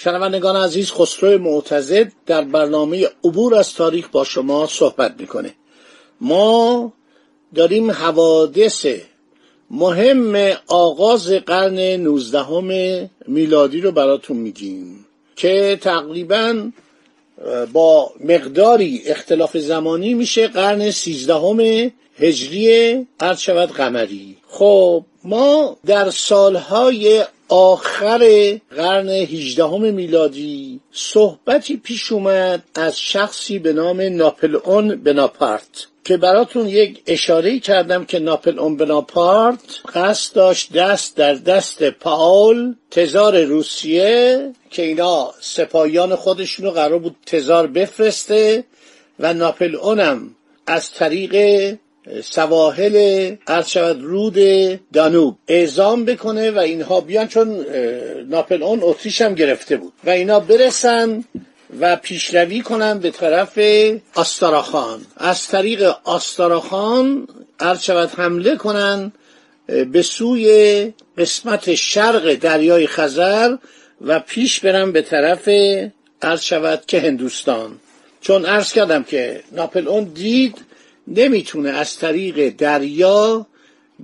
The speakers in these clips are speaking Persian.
شنوندگان عزیز خسرو معتزد در برنامه عبور از تاریخ با شما صحبت می‌کنه. ما داریم حوادث مهم آغاز قرن نوزدهم میلادی رو براتون میگیم که تقریبا با مقداری اختلاف زمانی میشه قرن سیزدهم هجری عرض شود قمری. خب ما در سالهای آخر قرن هیجدهم میلادی صحبتی پیش اومد از شخصی به نام ناپلئون بناپارت که براتون یک اشاره کردم که ناپلئون بناپارت قصد داشت دست در دست پاول تزار روسیه که اینا سپاهیان خودشونو قرار بود تزار بفرسته و ناپلئونم از طریق سواحل عرض شود رود دانوب اعزام بکنه و اینها بیان چون ناپلئون اتریش هم گرفته بود و اینا برسن و پیشروی کنن به طرف آستاراخان از طریق آستاراخان عرض شود حمله کنن به سوی قسمت شرق دریای خزر و پیش برن به طرف عرض شود که هندوستان. چون عرض کردم که ناپلئون دید نمی‌تونه از طریق دریا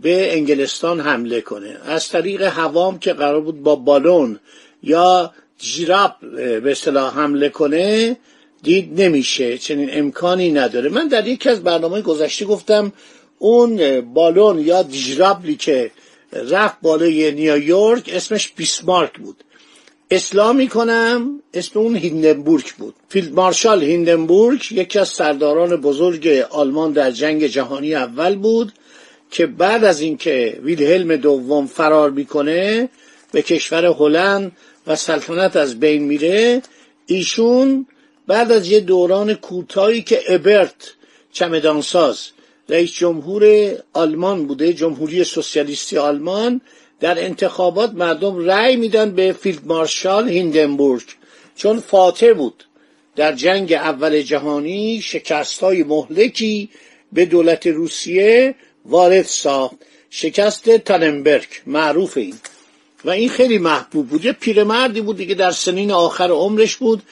به انگلستان حمله کنه. از طریق هوام که قرار بود با بالون یا جیراب به اصطلاح حمله کنه دید نمیشه. چنین امکانی نداره. من در یکی از برنامه گذشته گفتم اون بالون یا dirigible ی که رفت بالای نیویورک اسمش بیسمارک بود. اصلاح می‌کنم اسم اون هیندنبورگ بود. فیلد مارشال هیندنبورگ یکی از سرداران بزرگ آلمان در جنگ جهانی اول بود که بعد از اینکه ویلهلم دوم فرار می‌کنه به کشور هلند و سلطنت از بین میره. ایشون بعد از یه دوران کوتاهی که ابرت چمدانساز رئیس جمهور آلمان بوده جمهوری سوسیالیستی آلمان در انتخابات مردم رأی میدن به فیلد مارشال هیندنبورگ چون فاتح بود. در جنگ اول جهانی شکست های مهلکی به دولت روسیه وارد ساخت. شکست تاننبرگ معروف این. و این خیلی محبوب بود. یه پیرمردی بود دیگه در سنین آخر عمرش بود.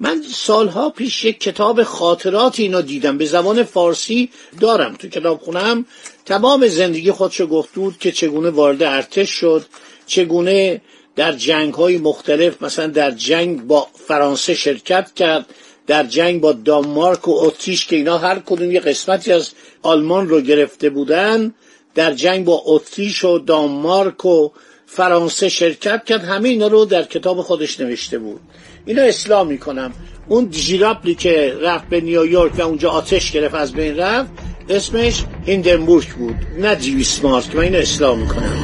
من سالها پیش یک کتاب خاطرات اینا دیدم. به زبان فارسی دارم تو کتاب خونم. تمام زندگی خودشو گفت بود که چگونه وارد ارتش شد چگونه در جنگ های مختلف مثلا در جنگ با فرانسه شرکت کرد در جنگ با دانمارک و اتریش که اینا هر کدوم یه قسمتی از آلمان رو گرفته بودن در جنگ با اتریش و دانمارک و فرانسه شرکت کرد. همه اینا رو در کتاب خودش نوشته بود. اینو اسلام می‌کنم. اون جیرابلی که رفت به نیویورک و اونجا آتش گرفت از بین رفت اسمش هیندنبورگ بود نه جیویسمارک من اینو اسلام می‌کنم.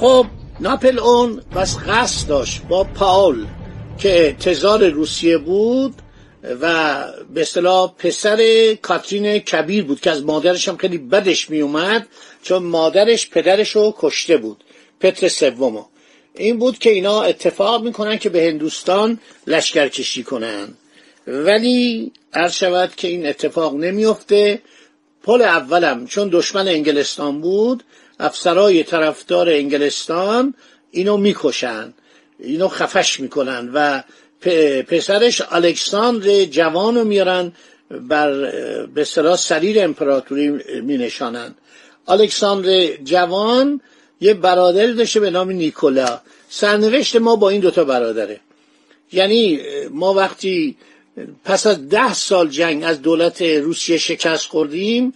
خب ناپلئون بس قصد داشت با پاول. که تزار روسیه بود و به اصطلاح پسر کاترین کبیر بود که از مادرش هم خیلی بدش می اومد چون مادرش پدرش رو کشته بود پتر سومو. این بود که اینا اتفاق می‌کنن که به هندوستان لشکر کشی کنن. ولی عرض شود که این اتفاق نمیفته پل اولم چون دشمن انگلستان بود افسرای طرفدار انگلستان اینو می‌کشن. اینو خفش می‌کنن و پسرش الکساندر جوان رو میارن بر به صلاح سریر امپراتوری می نشانن الکساندر جوان یه برادر داشته به نام نیکولا. سرنوشت ما با این دوتا برادره. یعنی ما وقتی پس از ده سال جنگ از دولت روسیه شکست خوردیم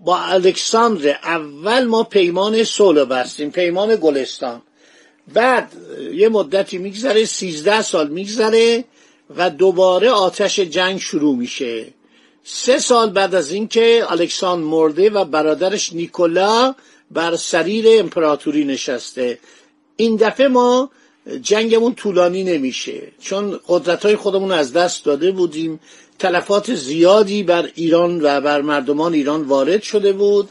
با الکساندر اول ما پیمان صلح بستیم پیمان گلستان. بعد یه مدتی میگذره سیزده سال میگذره و دوباره آتش جنگ شروع میشه. سه سال بعد از اینکه الکساندر مرده و برادرش نیکولا بر سریر امپراتوری نشسته. این دفعه ما جنگمون طولانی نمیشه. چون قدرت های خودمون از دست داده بودیم. تلفات زیادی بر ایران و بر مردمان ایران وارد شده بود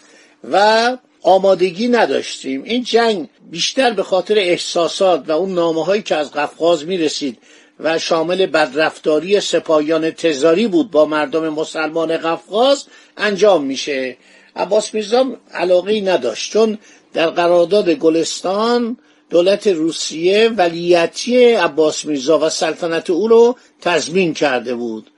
و آمادگی نداشتیم. این جنگ بیشتر به خاطر احساسات و اون نامه هایی که از قفقاز می رسید و شامل بدرفتاری سپاهیان تزاری بود با مردم مسلمان قفقاز انجام میشه. عباس میرزا علاقه نداشت چون در قرارداد گلستان دولت روسیه ولیتی عباس میرزا و سلطنت او رو تضمین کرده بود.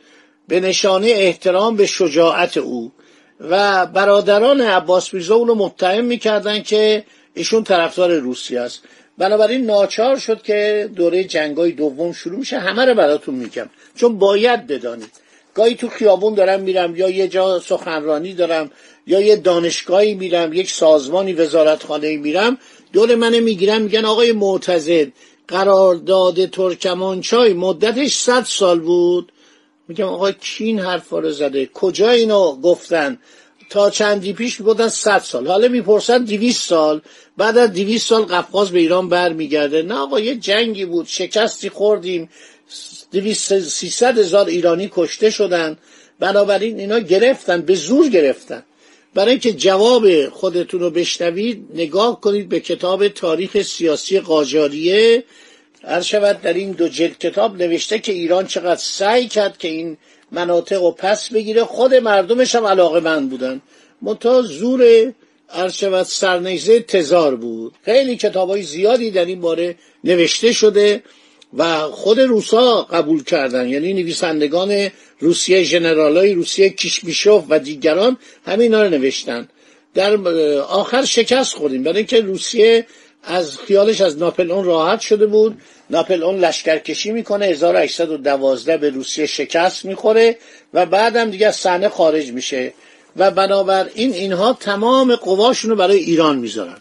به نشانه احترام به شجاعت او. و برادران عباس میرزا او رو متهم می‌کردن که ایشون طرفدار روسیه است. بنابراین ناچار شد که دوره جنگای دوم شروع میشه. همه رو براتون میگم. چون باید بدانید. گاهی تو خیابون دارم میرم یا یه جا سخنرانی دارم یا یه دانشگاهی میرم یک سازمانی وزارتخانه میرم دور منه می‌گیرم میگن آقای معتزد قرارداد ترکمانچای مدتش صد سال بود. میگم آقا کی این حرفا رو زده. کجا اینو گفتن؟ تا چندی پیش می‌گفتن صد سال. حالا می‌پرسن دیویست سال. بعد از دیویست سال قفقاز به ایران برمیگرده. نه آقا یه جنگی بود. شکستی خوردیم. دویست سیصد هزار ایرانی کشته شدن. بنابراین اینا گرفتن. به زور گرفتن. برای اینکه جواب خودتون رو بشنوید نگاه کنید به کتاب تاریخ سیاسی قاجاریه. هر شود در این دو جلد کتاب نوشته که ایران چقدر سعی کرد که این مناطق رو پس بگیره خود مردمش هم علاقه من بودن. منتها زور شود سرنیزه تزار بود. خیلی کتاب های زیادی در این باره نوشته شده و خود روسا قبول کردن. یعنی نویسندگان روسیه ژنرالای روسیه کیشمیشوف و دیگران همین رو نوشتن. در آخر شکست خوردیم. برای اینکه روسیه از خیالش از ناپلئون راحت شده بود. ناپلئون لشکرکشی می‌کنه 1812 به روسیه شکست می‌خوره و بعدم دیگه از صحنه خارج میشه. و بنابراین اینها تمام قواشون رو برای ایران می‌ذارن.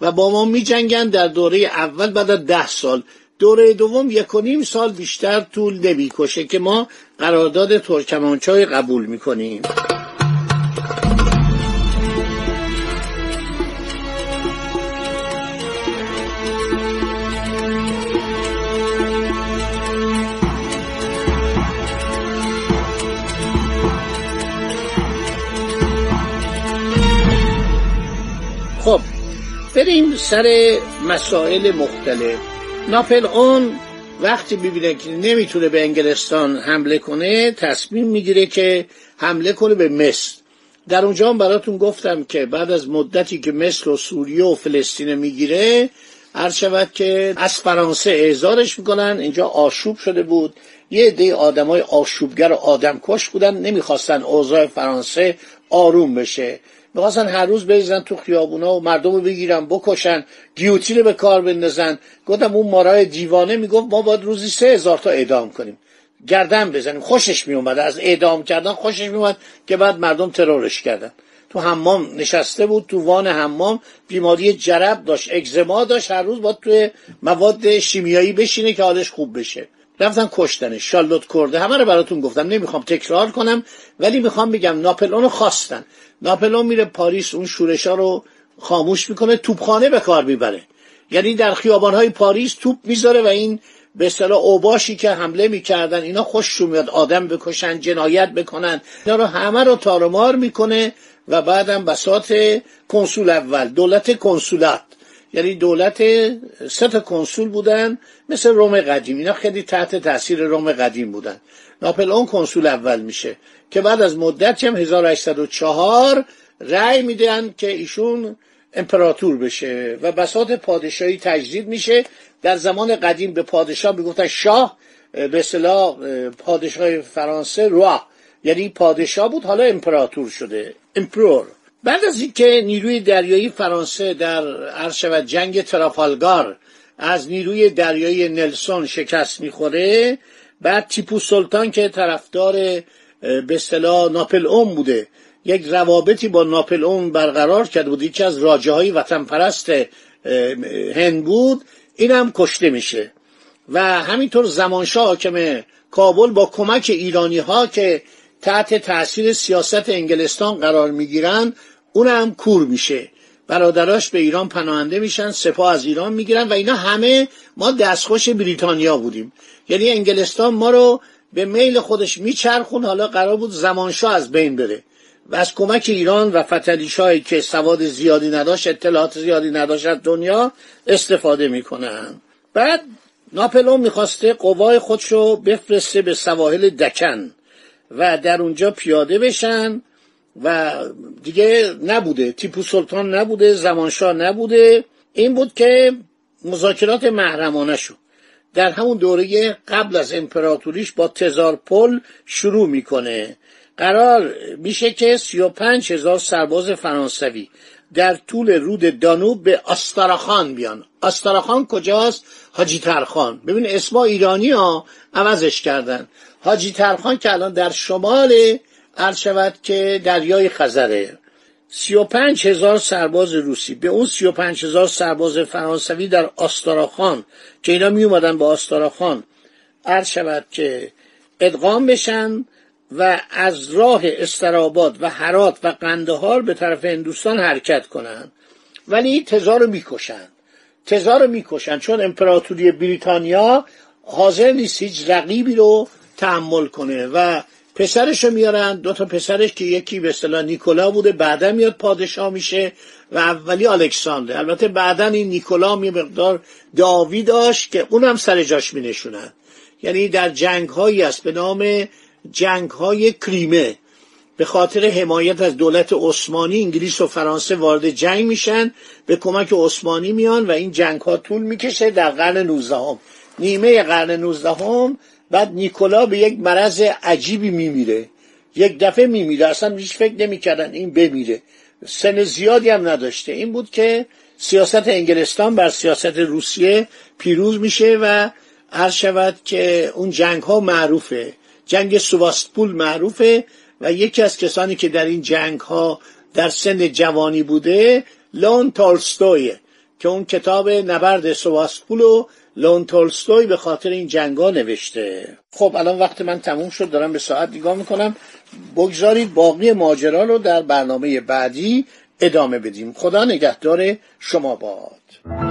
و با ما میجنگن در دوره اول بعد از ده سال. دوره دوم یک و نیم سال بیشتر طول نمی‌کشه که ما قرارداد ترکمانچای قبول می‌کنیم. بریم سر مسائل مختلف. ناپل اون وقتی ببینه که نمی‌تونه به انگلستان حمله کنه تصمیم می‌گیره که حمله کنه به مصر. در اونجا هم براتون گفتم که بعد از مدتی که مصر و سوریه و فلسطین می‌گیره هر شود که از فرانسه اعزارش می‌کنن اینجا آشوب شده بود. یه عده آدمای آشوبگر و آدمکش بودن نمی‌خواستن اوضاع فرانسه آروم بشه. می‌خواستن هر روز بریزن تو خیابونا و مردم رو بگیرن بکشن گیوتین رو به کار بندازن. گفتم اون مارای دیوانه می‌گفت ما باید روزی سه هزار تا اعدام کنیم. گردن بزنیم. خوشش میومد از اعدام کردن خوشش میومد که بعد مردم ترورش کردن. تو حمام نشسته بود تو وان حمام بیماری جرب داشت اگزما داشت. هر روز باید توی مواد شیمیایی بشینه که حالش خوب بشه. رفتن کشتنش شالوت کرده همه رو براتون گفتم. نمی‌خوام تکرار کنم ولی می‌خوام بگم ناپلئون رو خواستن. ناپلئون میره پاریس اون شورشا رو خاموش می‌کنه توپخانه به کار می‌بره. یعنی در خیابانهای پاریس توپ می‌ذاره و این به اصطلاح اوباشی که حمله می‌کردن اینا خوششون میاد. آدم بکشن جنایت بکنن. اینا رو همه رو تارمار می‌کنه و بعدم بسات کنسول اول دولت Consulat. یعنی دولت سه کنسول بودن مثل روم قدیم. اینا خیلی تحت تاثیر روم قدیم بودن. ناپلئون کنسول اول میشه که بعد از مدتی هم 1804 رأی میدن که ایشون امپراتور بشه و بساط پادشاهی تجدید میشه. در زمان قدیم به پادشاه می‌گفتن شاه به اصطلاح پادشاه فرانسه روا. یعنی پادشاه بود حالا امپراتور شده امپرور. بعد از اینکه نیروی دریایی فرانسه در عرض جنگ ترافالگار از نیروی دریایی نلسون شکست می‌خوره بعد تیپو سلطان که طرفدار به اصطلاح ناپل اون بوده یک روابطی با ناپلئون برقرار کرده بود. یکی از راجه های وطن پرست هند بود. این هم کشته میشه. و همینطور زمانشاه حاکم کابل با کمک ایرانی ها که تحت تاثیر سیاست انگلستان قرار می‌گیرن اونم کور میشه. برادراش به ایران پناهنده میشن سپاه از ایران می‌گیرن و اینا همه ما دستخوش بریتانیا بودیم. یعنی انگلستان ما رو به میل خودش میچرخون حالا قرار بود زمانشاه از بین بره. و از کمک ایران و فتلیشایی که سواد زیادی نداشت اطلاعات زیادی نداشت دنیا استفاده می‌کنن. بعد ناپلون می‌خواسته قوای خودشو بفرسته به سواحل دکن و در اونجا پیاده بشن. و دیگه نبوده. تیپو سلطان نبوده زمانشاه نبوده. این بود که مذاکرات محرمانه شد. در همون دوره قبل از امپراتوریش با تزار پل شروع می‌کنه. قرار میشه که سی و پنج هزار سرباز فرانسوی در طول رود دانوب به آستاراخان بیان. آستاراخان کجاست؟ حاجی ترخان. ببین اسما ایرانی ها عوضش کردن. حاجی ترخان که الان در شمال عرض شود که دریای خزره سی و پنج هزار سرباز روسی به اون سی و پنج هزار سرباز فرانسوی در آستاراخان که اینا می اومدن با آستاراخان عرض شود که ادغام بشن و از راه استراباد و حرات و قندهار به طرف هندوستان حرکت کنند ولی تزار رو می‌کشن. تزار رو می‌کشن چون امپراتوری بریتانیا حاضر نیست هیچ رقیبی رو تحمل کنه و پسرش رو میارن دو تا پسرش که یکی به اصطلاح نیکولا بوده بعدا میاد پادشاه میشه و اولی الکساندر. البته بعدا این نیکولا یه مقدار داوی داشت که اونم سر جاش می نشونن یعنی در جنگ هایی است به نام جنگ های کریمه. به خاطر حمایت از دولت عثمانی انگلیس و فرانسه وارد جنگ میشن به کمک عثمانی میان و این جنگ ها طول می‌کشه در قرن 19 هم. نیمه قرن 19 هم بعد نیکولا به یک مرض عجیبی میمیره. یک دفعه میمیره. اصلا هیچ فکر نمی‌کردن این بمیره. سن زیادی هم نداشته. این بود که سیاست انگلستان بر سیاست روسیه پیروز میشه و هر شود که اون جنگ ها معروفه. جنگ سواستپول معروفه و یکی از کسانی که در این جنگ ها در سن جوانی بوده لون تولستویه که اون کتاب نبرد سواستپولو لون تولستوی به خاطر این جنگا نوشته. خب الان وقت من تموم شد دارم به ساعت نگاه می‌کنم. بگذارید باقی ماجرا رو در برنامه بعدی ادامه بدیم. خدا نگهدار شما باد.